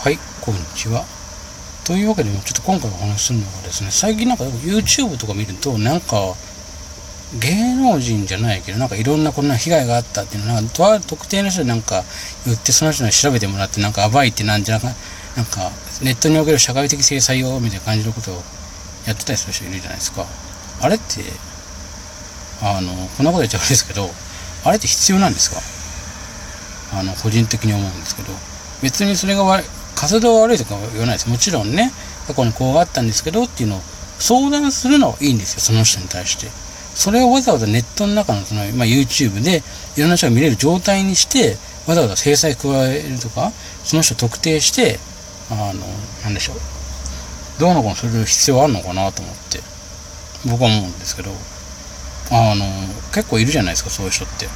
はい、こんにちは。というわけで、ちょっと今回お話しするのはですね、最近なんか YouTube とか見ると、なんか、芸能人じゃないけど、なんかいろんなこんな被害があったっていうのは、とある特定の人になんか言って、その人に調べてもらって、なんか暴いてなんじゃなか、なんか、ネットにおける社会的制裁をみたいな感じのことをやってたりする人いるじゃないですか。あれって、あの、こんなこと言っちゃうんですけど、あれって必要なんですか？あの、個人的に思うんですけど、別にそれが、活動が悪いとか言わないです。もちろんね、過去にこうがあったんですけどっていうのを相談するのはいいんですよ、その人に対して。それをわざわざネットの中のその、まあ、YouTube でいろんな人が見れる状態にして、わざわざ制裁加えるとか、その人特定して、あの、なんでしょう。どうのこうのする必要あるのかなと思って、僕は思うんですけど、あの、結構いるじゃないですか、そういう人って。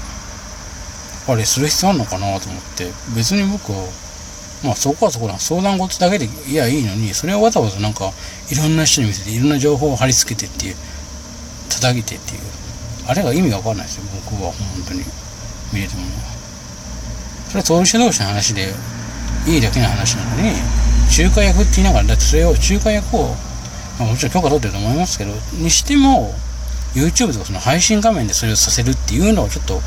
あれ、する必要あるのかなと思って、別に僕は、まあそこはそこだ。相談事だけでいやいいのに、それをわざわざなんか、いろんな人に見せて、いろんな情報を貼り付けてっていう、叩いてっていう。あれが意味がわかんないですよ、僕は本当に。見れても。それは当事者同士の話で、いいだけの話なのに、仲介役って言いながら、だってそれを、仲介役を、まあ、もちろん許可取ってると思いますけど、にしても、YouTube とかその配信画面でそれをさせるっていうのはちょっと、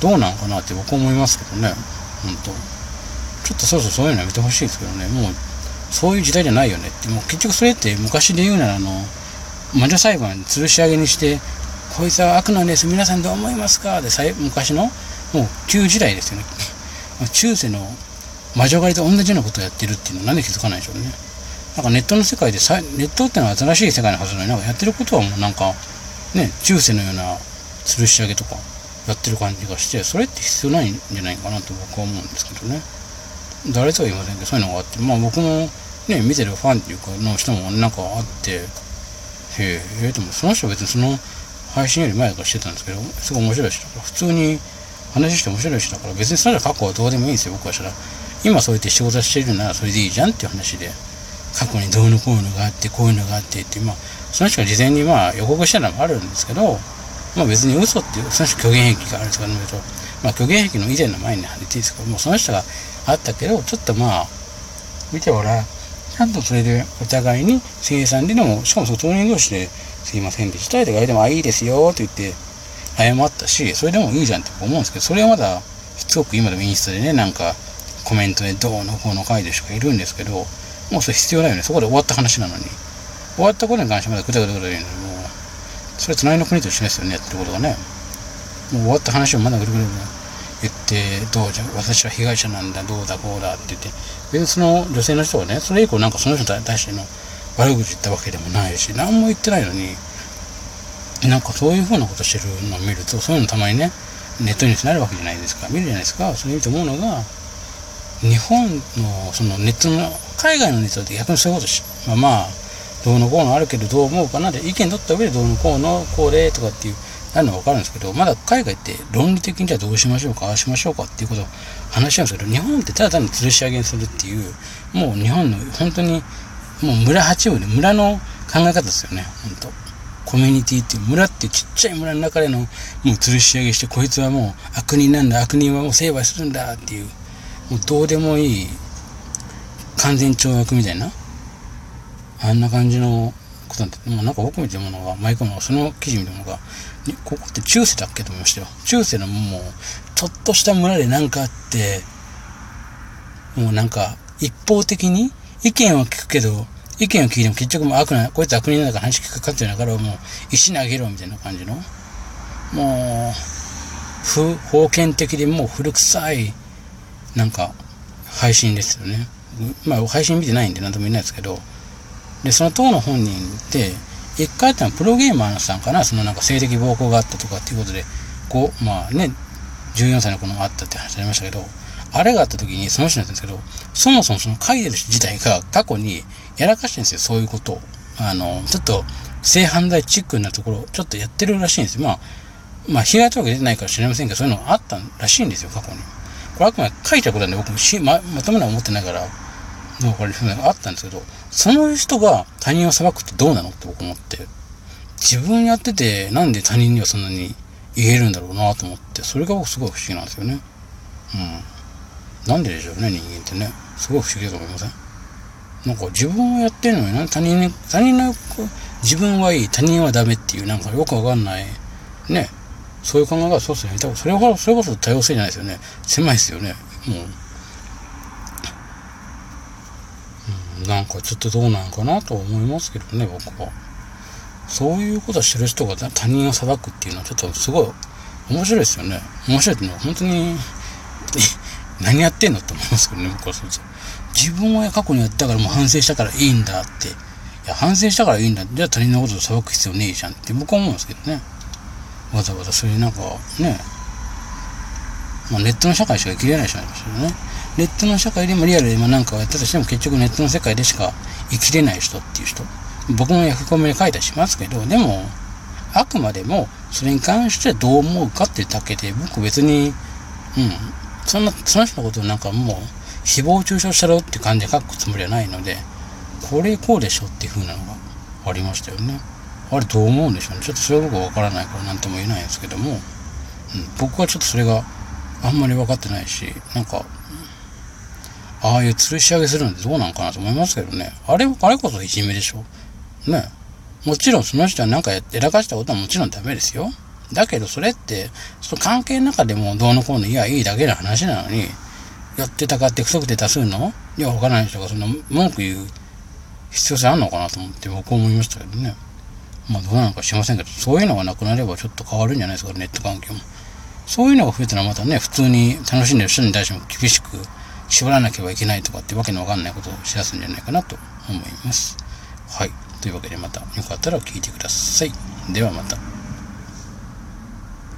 どうなのかなって僕は思いますけどね、本当。ちょっとそろそろそういうのやめてほしいですけどね、もう、そういう時代じゃないよねって、もう結局それって昔で言うなら、あの、魔女裁判吊るし上げにして、こいつは悪なんです、皆さんどう思いますか？で、昔の、もう旧時代ですよね。中世の魔女狩りと同じようなことをやってるっていうのはなんで気づかないでしょうね。なんかネットの世界でさ、ネットってのは新しい世界のはずなのに、なんかやってることはもうなんか、ね、中世のような吊るし上げとかやってる感じがして、それって必要ないんじゃないかなと僕は思うんですけどね。誰とは言いませんけど、そういうのがあって、まあ僕もね、見てるファンっていうか、の人もなんかあって、へえ、でもその人は別にその配信より前からしてたんですけど、すごい面白い人だから、普通に話して面白い人だから、別にその人過去はどうでもいいんですよ、僕はしたら。今そうやって仕事してるならそれでいいじゃんっていう話で、過去にどうのこうのがあって、こういうのがあってって、まあ、その人が事前にまあ予告したのもあるんですけど、まあ別に嘘っていう、その人虚言癖があるんですかね、まあ虚言癖の以前の前に話っていいですかもうその人があったけど、ちょっとまあ、見てほら、ちゃんとそれでお互いに生産ででも、しかもその当人同士ですいませんでしたって言われても、あ、いいですよって言って謝ったし、それでもいいじゃんって思うんですけど、それはまだ、すごく今でもインスタでね、なんかコメントでどうのこうの書いてる人がいるんですけど、もうそれ必要ないよね。そこで終わった話なのに。終わったことに関してまだぐだぐだぐだ言うのに、もう、それ隣の国と一緒ですよね、やってることがね。もう終わった話をまだぐるぐるぐる言って、どうじゃ、私は被害者なんだ、どうだ、こうだって言って、別にその女性の人がね、それ以降なんかその人に対しての悪口言ったわけでもないし、何も言ってないのに、なんかそういうふうなことしてるのを見ると、そういうのたまにね、ネットニュースになるわけじゃないですか。見るじゃないですか。それ見て思うのが、日本のそのネットの、海外のネットって逆にそういうことし、まあまあ、どうのこうのあるけどどう思うかなで意見取った上でどうのこうのこうでとかっていうなるのは分かるんですけど、まだ海外って論理的にじゃあどうしましょうか、ああしましょうかっていうことを話し合うんですけど、日本ってただ単に吊るし上げにするっていう、もう日本の本当に、もう村八分で村の考え方ですよね、本当。コミュニティっていう村ってちっちゃい村の中でのもう吊るし上げして、こいつはもう悪人なんだ、悪人はもう成敗するんだっていう、もうどうでもいい完全懲悪みたいな、あんな感じのことなんて、もうなんか僕見てるものが、毎回もその記事見たものが、ここって中世だっけと思いましたよ。中世のもう、ちょっとした村で何かあって、もうなんか、一方的に意見は聞くけど、意見を聞いても結局もう悪な、こいつ悪人だから話聞くかっていうだからもう、石投げろみたいな感じの、もう、不、封建的でもう古臭い、なんか、配信ですよね。まあ、配信見てないんで何とも言えないですけど、で、その当の本人って、一回あってのはプロゲーマーさんかな、そのなんか性的暴行があったとかっていうことで、こう、まあね、14歳の子のがあったって話ありましたけど、あれがあった時にその人なんですけど、そもそもその書いてる人自体が過去にやらかしてるんですよ、そういうことを。あの、ちょっと性犯罪チックなところ、ちょっとやってるらしいんですよ。まあ、まあ、被害届出てないから知りませんけど、そういうのがあったらしいんですよ、過去に。これあくまで書いたことなんで僕もしままとめな思ってないから、どうこれあったんですけど、その人が他人を裁くってどうなのって僕思って、自分やっててなんで他人にはそんなに言えるんだろうなと思って、それが僕すごい不思議なんですよね。うん。なんででしょうね、人間ってね。すごい不思議だと思いません？なんか自分はやってんのにな他人に他人の自分はいい他人はダメっていうなんかよくわかんないねそういう考えがそうですよねそれこそそれこそ多様性じゃないですよね狭いですよねもうなんかちょっとどうなんかなと思いますけどね、僕は。そういうことをしてる人が他人を裁くっていうのはちょっとすごい面白いですよね。面白いっていうのは本当に 何やってんのって思いますけどね、僕はそうです自分は過去にやったからもう反省したからいいんだって。いや、反省したからいいんだ。じゃあ他人のことを裁く必要ねえじゃんって僕は思うんですけどね。わざわざそういうなんかね、まあ、ネットの社会しか生きれない人なんですよね。ネットの社会でもリアルで今なんかをやったとしても結局ネットの世界でしか生きれない人っていう人。僕もヤフコメに書いたりしますけど、でも、あくまでもそれに関してどう思うかってだけで、僕別に、うん、そんな、その人のことをなんかもう、誹謗中傷したろって感じで書くつもりはないので、これこうでしょっていう風なのがありましたよね。あれどう思うんでしょうね。ちょっとそれは僕はわからないから何とも言えないんですけども、うん、僕はちょっとそれがあんまり分かってないし、なんか、ああいう吊るし上げするのってどうなんかなと思いますけどね。あれ、あれこそいじめでしょ。ね。もちろんその人はなんかやらかしたことはもちろんダメですよ。だけどそれって、その関係の中でもどうのこうのいやいいだけの話なのに、やってたかって不足で多数のいや、わからない人がそんな文句言う必要性あるのかなと思って僕は思いましたけどね。まあどうなのか知りませんけど、そういうのがなくなればちょっと変わるんじゃないですか、ネット環境も。そういうのが増えたらまたね、普通に楽しんでる人に対しても厳しく縛らなければいけないとかってわけのわかんないことをしやすいんじゃないかなと思います。はい。というわけでまたよかったら聞いてください。ではまた。